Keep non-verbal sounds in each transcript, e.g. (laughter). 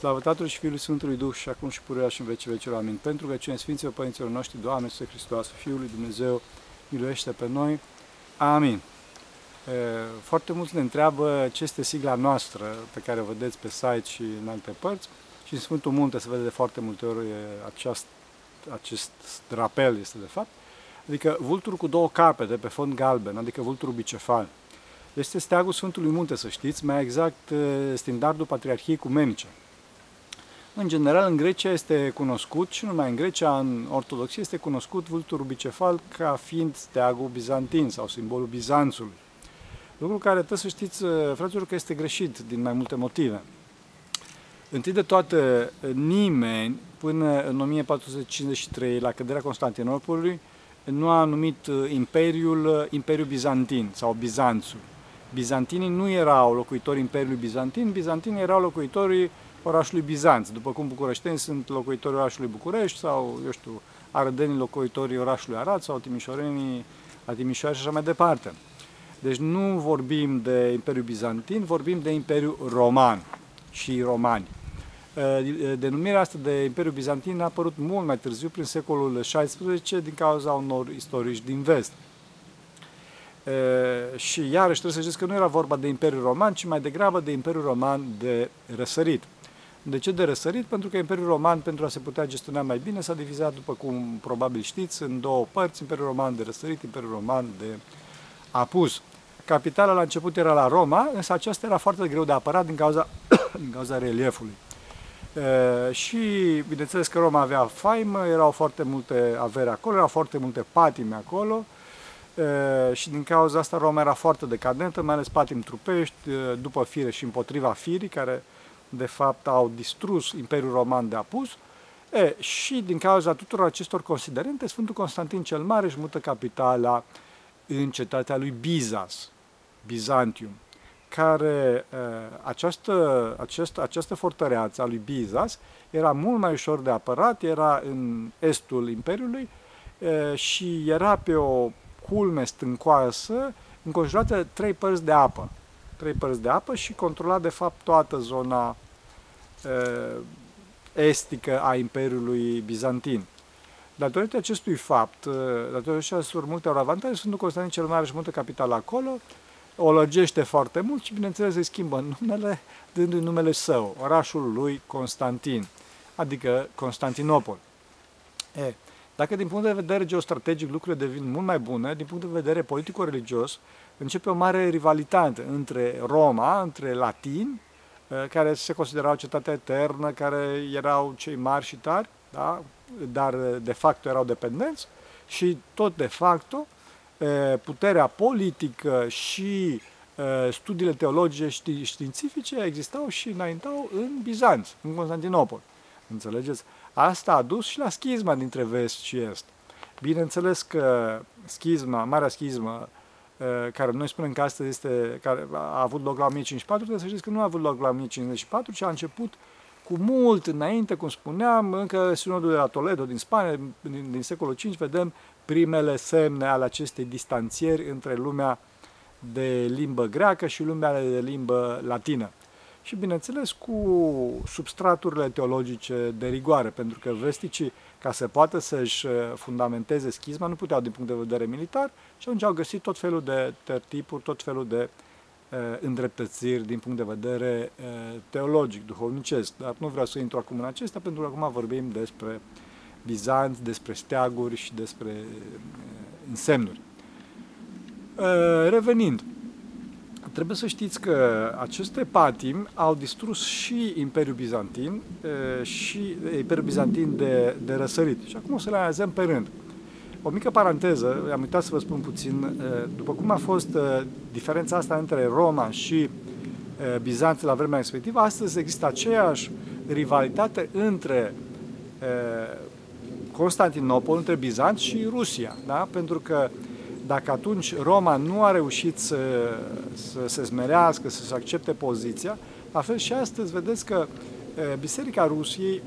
Slavă Tatălui și Fiului Sfântului Duh și acum și pururea și în vecii vecilor. Amin. Pentru că cine Sfinților Părinților noștri, Doamne, Iisuse Hristos, Fiul lui Dumnezeu, miluiește pe noi. Amin. Foarte mulți ne întreabă ce este sigla noastră pe care o vedeți pe site și în alte părți și în Sfântul Munte se vede de foarte multe ori aceast, acest drapel este de fapt, adică vulturul cu două capete pe fond galben, adică vulturul bicefal. Este steagul Sfântului Munte, să știți, mai exact standardul Patriarhiei Cumenice. În general, în Grecia este cunoscut, și nu numai în Grecia, în Ortodoxie este cunoscut vulturul bicefal ca fiind steagul bizantin sau simbolul Bizanțului. Lucru care trebuie să știți, fraților, că este greșit din mai multe motive. Întâi de toate, nimeni, până în 1453, la căderea Constantinopolului, nu a numit Imperiul Imperiul Bizantin sau Bizanțul. Bizantinii nu erau locuitorii Imperiului Bizantin, bizantinii erau locuitorii orașului Bizanț, după cum bucureșteni sunt locuitorii orașului București sau, eu știu, arădenii locuitorii orașului Arad sau timișorenii a Timișoara și așa mai departe. Deci nu vorbim de Imperiul Bizantin, vorbim de Imperiul Roman și romani. Denumirea asta de Imperiul Bizantin a apărut mult mai târziu, prin secolul XVI, din cauza unor istorici din vest. E, și iarăși trebuie să știți că nu era vorba de Imperiul Roman, ci mai degrabă de Imperiul Roman de răsărit. De ce de răsărit? Pentru că Imperiul Roman, pentru a se putea gestiona mai bine, s-a divizat, după cum probabil știți, în două părți, Imperiul Roman de răsărit, Imperiul Roman de apus. Capitala la început era la Roma, însă aceasta era foarte greu de apărat din cauza, (coughs) din cauza reliefului. E, și bineînțeles că Roma avea faimă, erau foarte multe avere acolo, erau foarte multe patime acolo, e, și din cauza asta Roma era foarte decadentă, mai ales patimi trupești, după fire și împotriva firii, care de fapt au distrus Imperiul Roman de apus, e, și din cauza tuturor acestor considerente, Sfântul Constantin cel Mare își mută capitala în cetatea lui Bizas, Bizantium, care această, această, această fortăreață a lui Bizas era mult mai ușor de apărat, era în estul Imperiului și era pe o culme stâncoasă, înconjurată trei părți de apă trei părți de apă și controla de fapt toată zona estică a Imperiului Bizantin. Datorită acestui fapt, datorită acestor multe ori avantaje, Sfântul Constantin cel Mare își mută capital acolo, o lăgește foarte mult și, bineînțeles, îi schimbă numele, dându-i numele său, orașul lui Constantin, adică Constantinopol. E, dacă din punct de vedere geostrategic lucrurile devin mult mai bune, din punct de vedere politico-religios, începe o mare rivalitate între Roma, între latini, eh, care se considerau cetatea eternă, care erau cei mari și tari, da? dar eh, de facto erau dependenți, și tot de facto eh, puterea politică și studiile teologice și științifice existau și înaintau în Bizanț, în Constantinopol. Înțelegeți? Asta a dus și la schizma dintre vest și est. Bineînțeles că schizma, marea schizmă Eh, care noi spunem că astăzi este, care a avut loc la 1054, trebuie să știți că nu a avut loc la 1054, ci a început cu mult înainte, cum spuneam, încă sinodul de la Toledo din Spania, din, din secolul V, vedem primele semne ale acestei distanțieri între lumea de limbă greacă și lumea de limbă latină. Și, bineînțeles, cu substraturile teologice de rigoare, pentru că vesticii ca să poată să-și uh, fundamenteze schizma, nu puteau din punct de vedere militar și atunci au găsit tot felul de tertipuri, tot felul de uh, îndreptățiri din punct de vedere uh, teologic, duhovnicesc. Dar nu vreau să intru acum în acestea, pentru că acum vorbim despre Bizanț, despre steaguri și despre uh, însemnuri. Uh, revenind, Trebuie să știți că aceste patimi au distrus și Imperiul Bizantin și Imperiul Bizantin de, de răsărit. Și acum o să le analizăm pe rând. O mică paranteză, am uitat să vă spun puțin, după cum a fost diferența asta între Roma și Bizanț la vremea respectivă, astăzi există aceeași rivalitate între Constantinopol, între Bizanț și Rusia, da? pentru că dacă atunci Roma nu a reușit să, să se smerească, să se accepte poziția, la fel și astăzi vedeți că Biserica Rusiei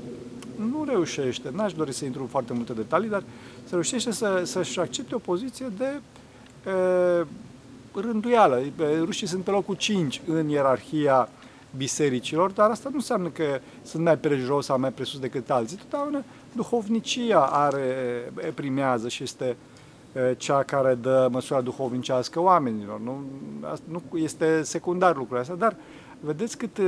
nu reușește, n-aș dori să intru în foarte multe detalii, dar se reușește să, să-și accepte o poziție de e, rânduială. Rușii sunt pe locul 5 în ierarhia bisericilor, dar asta nu înseamnă că sunt mai prejos sau mai presus decât alții. Totdeauna duhovnicia are, primează și este cea care dă măsura duhovnicească oamenilor. Nu, nu este secundar lucrul ăsta, dar vedeți câte,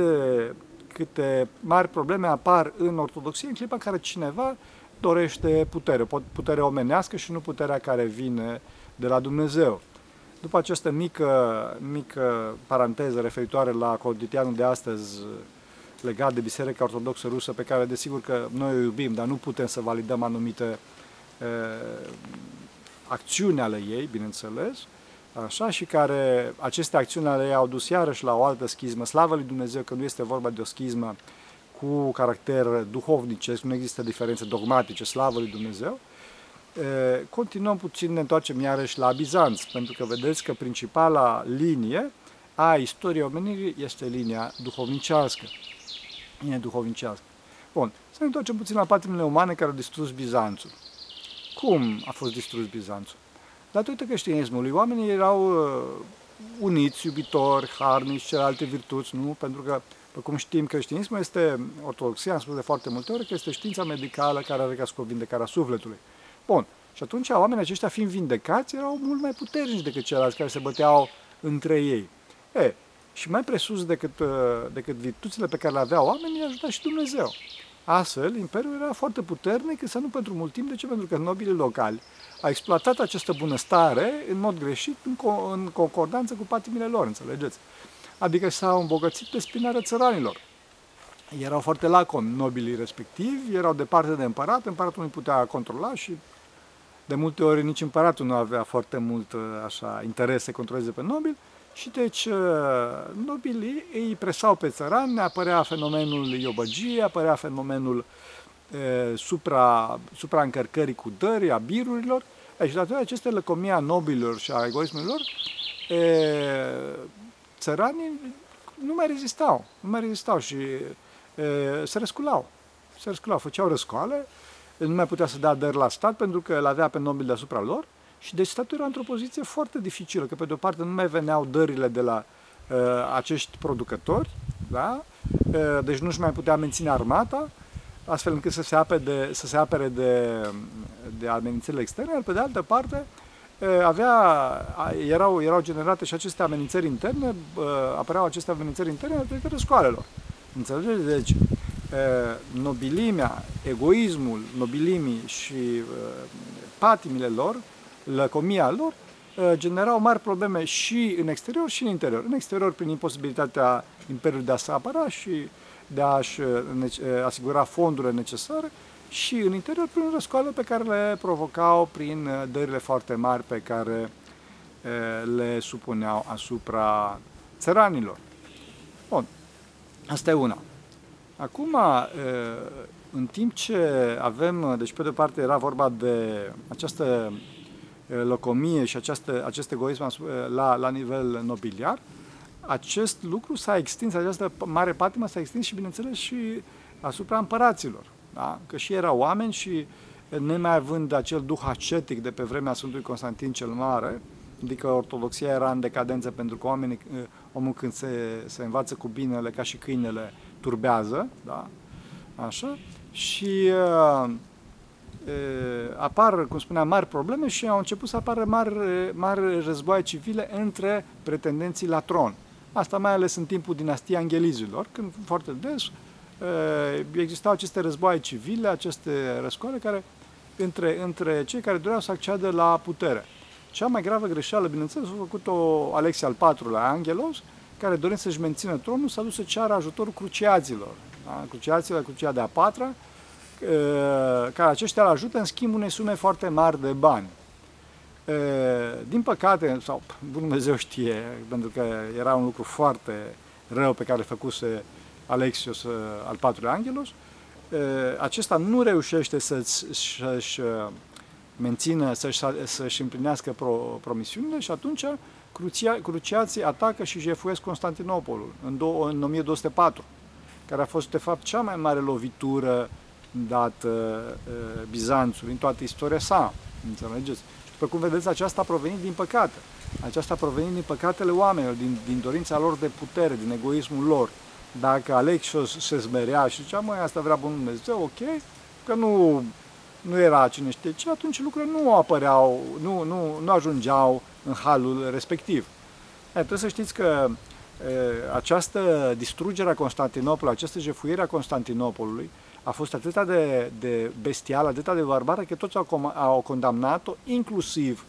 câte mari probleme apar în ortodoxie în clipa în care cineva dorește putere, putere omenească și nu puterea care vine de la Dumnezeu. După această mică, mică paranteză referitoare la cotidianul de astăzi legat de Biserica Ortodoxă Rusă, pe care desigur că noi o iubim, dar nu putem să validăm anumite uh, acțiuni ale ei, bineînțeles, așa, și care aceste acțiuni ale ei au dus iarăși la o altă schismă. Slavă lui Dumnezeu că nu este vorba de o schismă cu caracter duhovnicesc, nu există diferențe dogmatice, slavă lui Dumnezeu, continuăm puțin, ne întoarcem iarăși la Bizanț, pentru că vedeți că principala linie a istoriei omenirii este linia duhovnicească. Linia duhovnicească. Bun, să ne întoarcem puțin la patimile umane care au distrus Bizanțul. Cum a fost distrus Bizanțul? Datorită creștinismului, oamenii erau uh, uniți, iubitori, harnici, celelalte virtuți, nu? Pentru că, pe cum știm, creștinismul este, ortodoxia, am spus de foarte multe ori, că este știința medicală care are ca scop vindecarea sufletului. Bun. Și atunci oamenii aceștia fiind vindecați erau mult mai puternici decât ceilalți care se băteau între ei. E, și mai presus decât, uh, decât virtuțile pe care le aveau oamenii, ajuta și Dumnezeu. Astfel, Imperiul era foarte puternic, însă nu pentru mult timp. De ce? Pentru că nobilii locali au exploatat această bunăstare în mod greșit, în, co- în concordanță cu patimile lor, înțelegeți? Adică s-au îmbogățit pe spinarea țăranilor. Erau foarte lacomi nobilii respectivi, erau departe de împărat, împăratul nu putea controla și de multe ori nici împăratul nu avea foarte mult așa, interes să controleze pe nobil și deci uh, nobilii îi presau pe țărani, apărea fenomenul iobăgiei, apărea fenomenul e, supra, supraîncărcării cu dări, a birurilor, și datorită aceste lăcomii a nobililor și a egoismului e, țăranii nu mai rezistau, nu mai rezistau și e, se răsculau. Se răsculau, făceau răscoale, nu mai putea să dea dări la stat pentru că îl avea pe nobil deasupra lor și deci statul era într-o poziție foarte dificilă, că pe de o parte nu mai veneau dările de la uh, acești producători, da? uh, deci nu-și mai putea menține armata, astfel încât să se, apere de, să se apere de, de amenințările externe, iar pe de altă parte uh, avea, erau, erau generate și aceste amenințări interne, uh, apăreau aceste amenințări interne datorită școalelor. Înțelegeți? Deci, nobilimea, egoismul nobilimii și patimile lor, lăcomia lor, generau mari probleme și în exterior și în interior. În exterior prin imposibilitatea Imperiului de a se apăra și de a-și asigura fondurile necesare și în interior prin răscoale pe care le provocau prin dările foarte mari pe care le supuneau asupra țăranilor. Bun, asta e una. Acum, în timp ce avem, deci pe de parte era vorba de această locomie și această, acest egoism la, la nivel nobiliar, acest lucru s-a extins, această mare patimă s-a extins și, bineînțeles, și asupra împăraților. Da? Că și erau oameni și, nemai având acel duh ascetic de pe vremea Sfântului Constantin cel Mare, adică ortodoxia era în decadență pentru că oamenii, omul când se, se învață cu binele, ca și câinele, turbează, da? Așa? Și uh, uh, apar, cum spuneam, mari probleme și au început să apară mari, mari războaie civile între pretendenții la tron. Asta mai ales în timpul dinastiei Anghelizilor, când foarte des uh, existau aceste războaie civile, aceste răscoale care între, între cei care doreau să acceadă la putere. Cea mai gravă greșeală, bineînțeles, a făcut-o Alexia al IV-lea, Angelos, care dorind să-și mențină tronul, s-a dus să ceară ajutorul cruciaților. Da? Cruciaților, crucia de a patra, care aceștia îl ajută în schimb unei sume foarte mari de bani. Din păcate, sau (laughs) Dumnezeu știe, pentru că era un lucru foarte rău pe care îl făcuse Alexios al patrulea Angelos, acesta nu reușește să-și, să-și mențină, să-și, să-și împlinească pro, promisiunile și atunci crucia, cruciații atacă și jefuiesc Constantinopolul în, do- în 1204, care a fost de fapt cea mai mare lovitură dată uh, Bizanțului în toată istoria sa. Înțelegeți? Și după cum vedeți, aceasta a provenit din păcate. Aceasta a provenit din păcatele oamenilor, din, din dorința lor de putere, din egoismul lor. Dacă Alexios se smerea și zicea, măi, asta vrea bunul Dumnezeu, ok, că nu, nu era cine știe ce, atunci lucrurile nu apăreau, nu, nu, nu ajungeau în halul respectiv. E, trebuie să știți că e, această distrugere a Constantinopolului, această jefuire a Constantinopolului, a fost atât de, de bestială, atât de barbară, că toți au, au condamnat-o, inclusiv,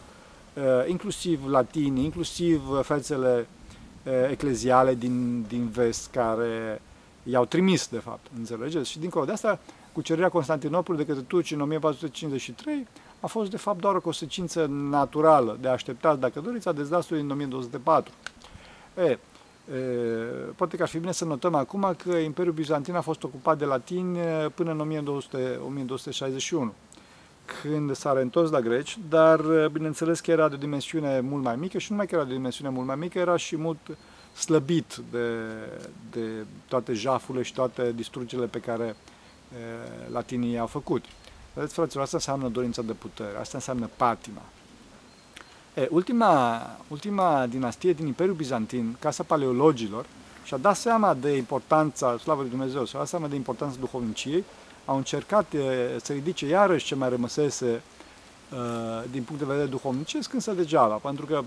uh, inclusiv latinii, inclusiv fețele uh, ecleziale din, din vest, care i-au trimis, de fapt, înțelegeți? Și dincolo de asta, cucerirea Constantinopolului de către turci în 1453 a fost, de fapt, doar o consecință naturală de așteptat, dacă doriți, a dezastrului în 1204. E, Poate că ar fi bine să notăm acum că Imperiul Bizantin a fost ocupat de latini până în 1200, 1261, când s-a reîntors la greci, dar bineînțeles că era de o dimensiune mult mai mică și nu numai că era de o dimensiune mult mai mică, era și mult slăbit de, de toate jafurile și toate distrugerile pe care e, latinii i-au făcut. Vedeți, fraților, asta înseamnă dorința de putere, asta înseamnă patima. E, ultima, ultima dinastie din Imperiul Bizantin, Casa Paleologilor, și-a dat seama de importanța, slavă lui Dumnezeu, și-a dat seama de importanța duhovniciei, au încercat e, să ridice iarăși ce mai rămăsese e, din punct de vedere duhovnicesc, însă degeaba, pentru că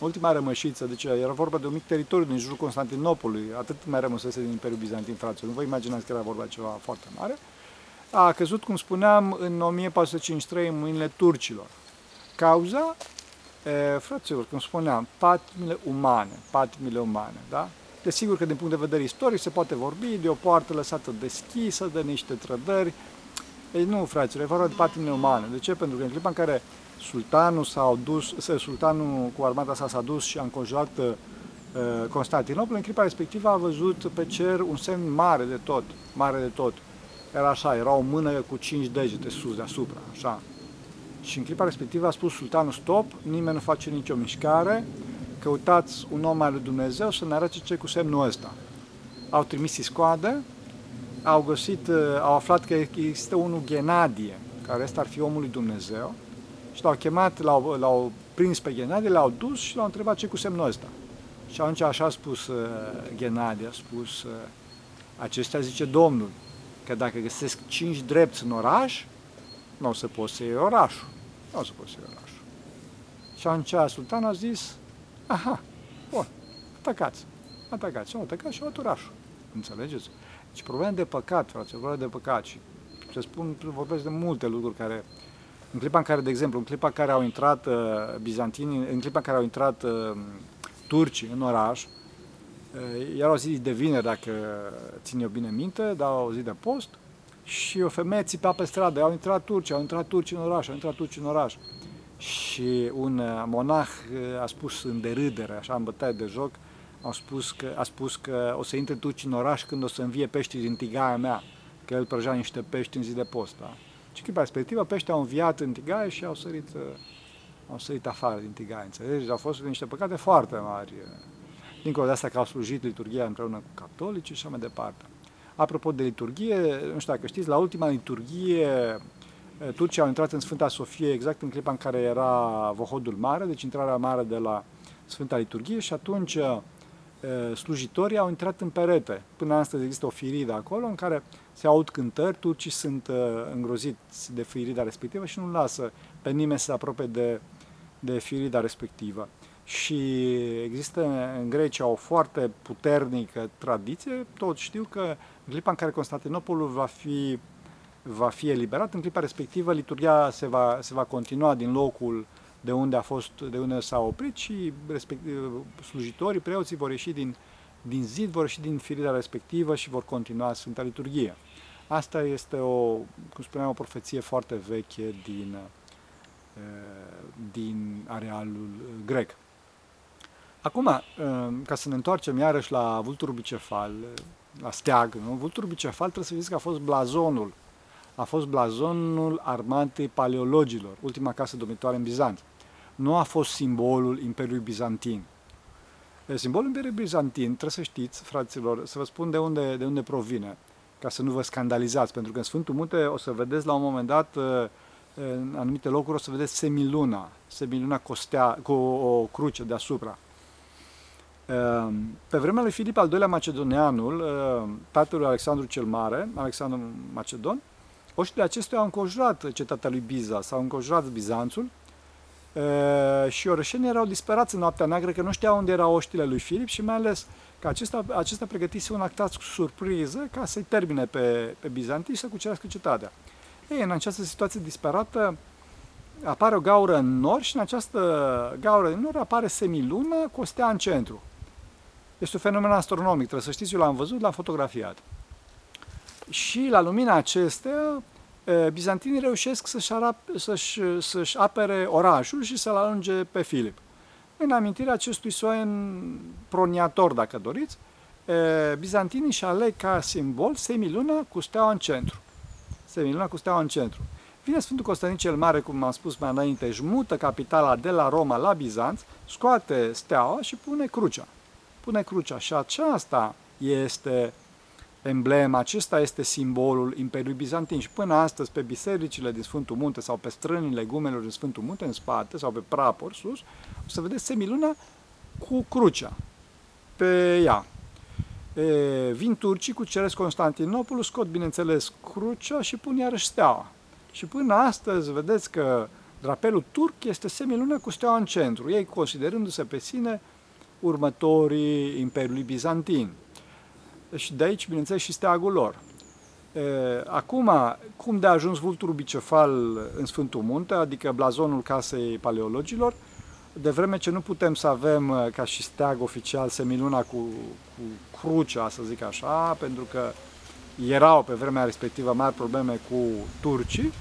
ultima rămășiță, deci era vorba de un mic teritoriu din jurul Constantinopolului, atât mai rămăsese din Imperiul Bizantin, fraților, nu vă imaginați că era vorba de ceva foarte mare, a căzut, cum spuneam, în 1453 în mâinile turcilor. Cauza? E, fraților, cum spuneam, patimile umane, patimile umane, da? Desigur că din punct de vedere istoric se poate vorbi de o poartă lăsată deschisă, de niște trădări. Ei nu, fraților, e vorba de patimile umane. De ce? Pentru că în clipa în care sultanul s-a dus, sultanul cu armata sa s-a dus și a înconjurat uh, Constantinopol, în clipa respectivă a văzut pe cer un semn mare de tot, mare de tot. Era așa, era o mână cu cinci degete sus deasupra, așa. Și în clipa respectivă a spus sultanul, stop, nimeni nu face nicio mișcare, căutați un om al lui Dumnezeu să ne arate ce cu semnul ăsta. Au trimis scoadă, au găsit, uh, au aflat că există unul Genadie, care ăsta ar fi omul lui Dumnezeu, și l-au chemat, l-au, l-au prins pe Genadie, l-au dus și l-au întrebat ce cu semnul ăsta. Și atunci așa a spus uh, Genadie, a spus, uh, acestea zice Domnul, că dacă găsesc cinci drepți în oraș, nu o să poți să iei orașul. Nu o să poți să iei orașul. Și atunci sultanul a zis, aha, bun, atacați, atacați. Și au atacat și au orașul. Înțelegeți? Deci problema de păcat, frate, problema de păcat. Și se spun, vorbesc de multe lucruri care, în clipa în care, de exemplu, în clipa în care au intrat uh, bizantinii, în clipa în care au intrat uh, turcii în oraș, uh, era o zi de vineri, dacă țin eu bine minte, dar o zi de post, și o femeie țipea pe stradă, au intrat turci, au intrat turci în oraș, au intrat turci în oraș. Și un uh, monah uh, a spus în derâdere, așa în bătaie de joc, a spus că, a spus că o să intre turci în oraș când o să învie pești din tigaia mea, că el prăjea niște pești în zi de post. Da? Și chipa respectivă, peștii au înviat în tigaie și au sărit, uh, au sărit afară din tigaie, înțelegi? Au fost niște păcate foarte mari. Dincolo de asta că au slujit liturgia împreună cu catolici și așa mai departe. Apropo de liturghie, nu știu dacă știți, la ultima liturghie Turcia au intrat în Sfânta Sofie exact în clipa în care era Vohodul Mare, deci intrarea mare de la Sfânta Liturghie și atunci slujitorii au intrat în perete. Până astăzi există o firidă acolo în care se aud cântări, turcii sunt îngroziți de firida respectivă și nu lasă pe nimeni să se apropie de, de firida respectivă și există în Grecia o foarte puternică tradiție, toți știu că în clipa în care Constantinopolul va fi, va fi eliberat, în clipa respectivă liturgia se va, se va continua din locul de unde a fost, de unde s-a oprit și respectiv, slujitorii, preoții vor ieși din, din zid, vor ieși din firirea respectivă și vor continua Sfânta Liturghie. Asta este o, cum spuneam, o profeție foarte veche din, eh, din arealul grec. Acum, uh, ca să ne întoarcem iarăși la vulturul bicefal, la steag, nu? vulturul bicefal trebuie să știți că a fost blazonul. A fost blazonul armatei paleologilor, ultima casă domnitoare în Bizanț. Nu a fost simbolul Imperiului Bizantin. Simbolul Imperiului Bizantin, trebuie să știți, fraților, să vă spun de unde, de unde provine, ca să nu vă scandalizați, pentru că în Sfântul Munte o să vedeți la un moment dat uh, în anumite locuri o să vedeți semiluna, semiluna costea, cu o cruce deasupra. Pe vremea lui Filip al II-lea Macedonianul, tatăl lui Alexandru cel Mare, Alexandru Macedon, oștile acestea au înconjurat cetatea lui Biza, s-au înconjurat Bizanțul și orășenii erau disperați în noaptea neagră că nu știau unde erau oștile lui Filip și mai ales că acesta, acesta pregătise un actat surpriză ca să-i termine pe, pe bizantii și să cucerească cetatea. Ei, în această situație disperată apare o gaură în nord și în această gaură în nord apare semilună cu o stea în centru. Este un fenomen astronomic, trebuie să știți, eu l-am văzut, l-am fotografiat. Și la lumina acestea, bizantinii reușesc să-și, arap- să-și, să-și apere orașul și să-l alunge pe Filip. În amintirea acestui soen proniator, dacă doriți, bizantinii și aleg ca simbol semiluna cu steaua în centru. Semiluna cu steaua în centru. Vine Sfântul Constantin cel Mare, cum am spus mai înainte, își mută capitala de la Roma la Bizanț, scoate steaua și pune crucea. Pune crucea și aceasta este emblema, acesta este simbolul Imperiului Bizantin și până astăzi pe bisericile din Sfântul Munte sau pe strănii legumelor din Sfântul Munte în spate sau pe prapor sus, o să vedeți semiluna cu crucea pe ea. E, vin turcii cu ceresc Constantinopolul, scot bineînțeles crucea și pun iarăși steaua. Și până astăzi vedeți că drapelul turc este semiluna cu steaua în centru, ei considerându-se pe sine următorii Imperiului Bizantin. Și de aici, bineînțeles, și steagul lor. Acum, cum de a ajuns vulturul bicefal în Sfântul Munte, adică blazonul casei paleologilor, de vreme ce nu putem să avem ca și steag oficial semiluna cu, cu crucea, să zic așa, pentru că erau pe vremea respectivă mari probleme cu turcii,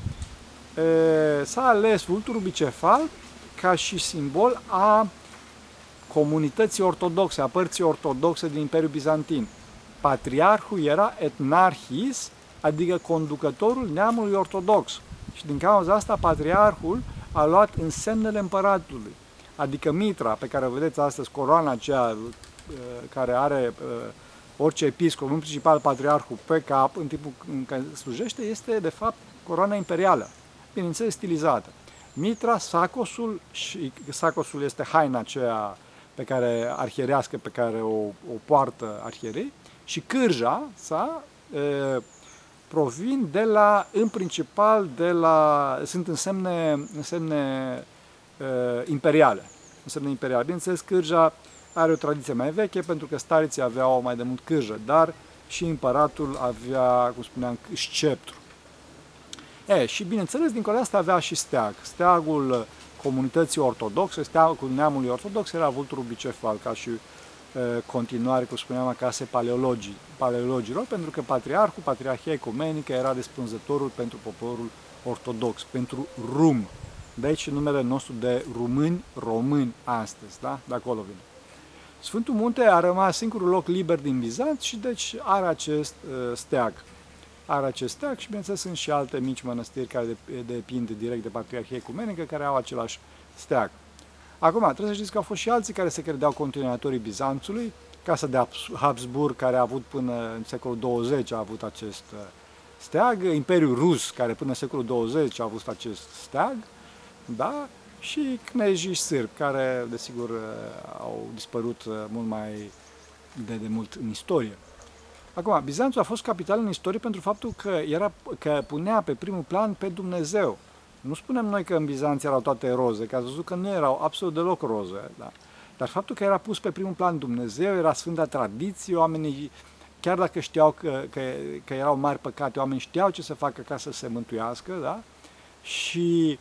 s-a ales vulturul bicefal ca și simbol a comunității ortodoxe, a părții ortodoxe din Imperiul Bizantin patriarhul era etnarhis, adică conducătorul neamului ortodox. Și din cauza asta patriarhul a luat însemnele împăratului, adică mitra pe care o vedeți astăzi, coroana aceea uh, care are uh, orice episcop, în principal patriarhul pe cap, în timpul în care slujește, este de fapt coroana imperială, bineînțeles stilizată. Mitra, sacosul, și sacosul este haina aceea pe care arhierească, pe care o, o poartă arhierei, și cârja sa e, provin de la, în principal, de la, sunt însemne, însemne e, imperiale. Însemne imperiale. Bineînțeles, cârja are o tradiție mai veche, pentru că stariții aveau mai de mult cârjă, dar și împăratul avea, cum spuneam, sceptru. E, și bineînțeles, dincolo de asta avea și steag. Steagul comunității ortodoxe, steagul neamului ortodox era vulturul bicefal, ca și continuare, cum spuneam, a casei paleologii, paleologilor, pentru că patriarhul, patriarhia ecumenică, era răspunzătorul pentru poporul ortodox, pentru rum. De aici numele nostru de rumâni, români astăzi, da? De acolo vine. Sfântul Munte a rămas singurul loc liber din Bizanț și deci are acest uh, steag. Are acest steag și bineînțeles sunt și alte mici mănăstiri care depind direct de Patriarhia Ecumenică care au același steag. Acum, trebuie să știți că au fost și alții care se credeau continuatorii Bizanțului, Casa de Habsburg, care a avut până în secolul 20 a avut acest uh, steag, Imperiul Rus, care până în secolul 20 a avut acest steag, da? și knejii sârbi, care, desigur, uh, au dispărut uh, mult mai de, de mult în istorie. Acum, Bizanțul a fost capital în istorie pentru faptul că, era, că punea pe primul plan pe Dumnezeu. Nu spunem noi că în Bizanț erau toate roze, că ați văzut că nu erau absolut deloc roze, da? Dar faptul că era pus pe primul plan Dumnezeu, era Sfânta Tradiție, oamenii, chiar dacă știau că, că, că erau mari păcate, oamenii știau ce să facă ca să se mântuiască, da? Și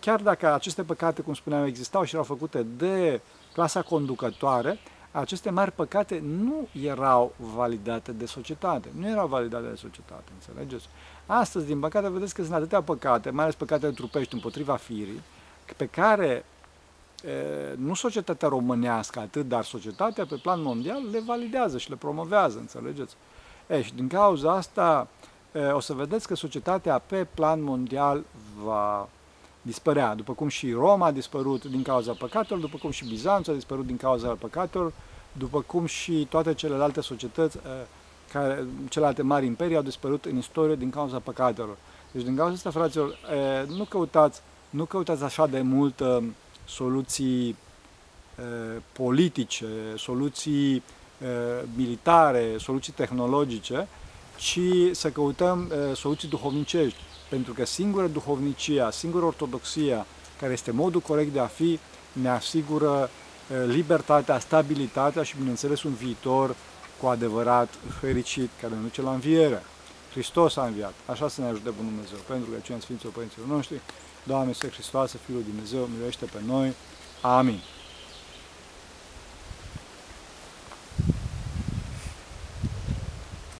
chiar dacă aceste păcate, cum spuneam, existau și erau făcute de clasa conducătoare, aceste mari păcate nu erau validate de societate. Nu erau validate de societate, înțelegeți? Astăzi, din păcate, vedeți că sunt atâtea păcate, mai ales păcatele trupești împotriva firii, pe care e, nu societatea românească atât, dar societatea pe plan mondial le validează și le promovează, înțelegeți? E, și din cauza asta e, o să vedeți că societatea pe plan mondial va dispărea, după cum și Roma a dispărut din cauza păcatelor, după cum și Bizanț a dispărut din cauza păcatelor, după cum și toate celelalte societăți, care, celelalte mari imperii au dispărut în istorie din cauza păcatelor. Deci din cauza asta, fraților, nu căutați, nu căutați așa de mult soluții politice, soluții militare, soluții tehnologice, ci să căutăm soluții duhovnicești. Pentru că singură duhovnicia, singură ortodoxia, care este modul corect de a fi, ne asigură libertatea, stabilitatea și, bineînțeles, un viitor cu adevărat fericit, care ne duce la înviere. Hristos a înviat. Așa să ne ajute Bunul Dumnezeu. Pentru că aceia Sfinților Părinților noștri, Doamne, este Hristos, Fiul lui Dumnezeu, miluiește pe noi. Amin.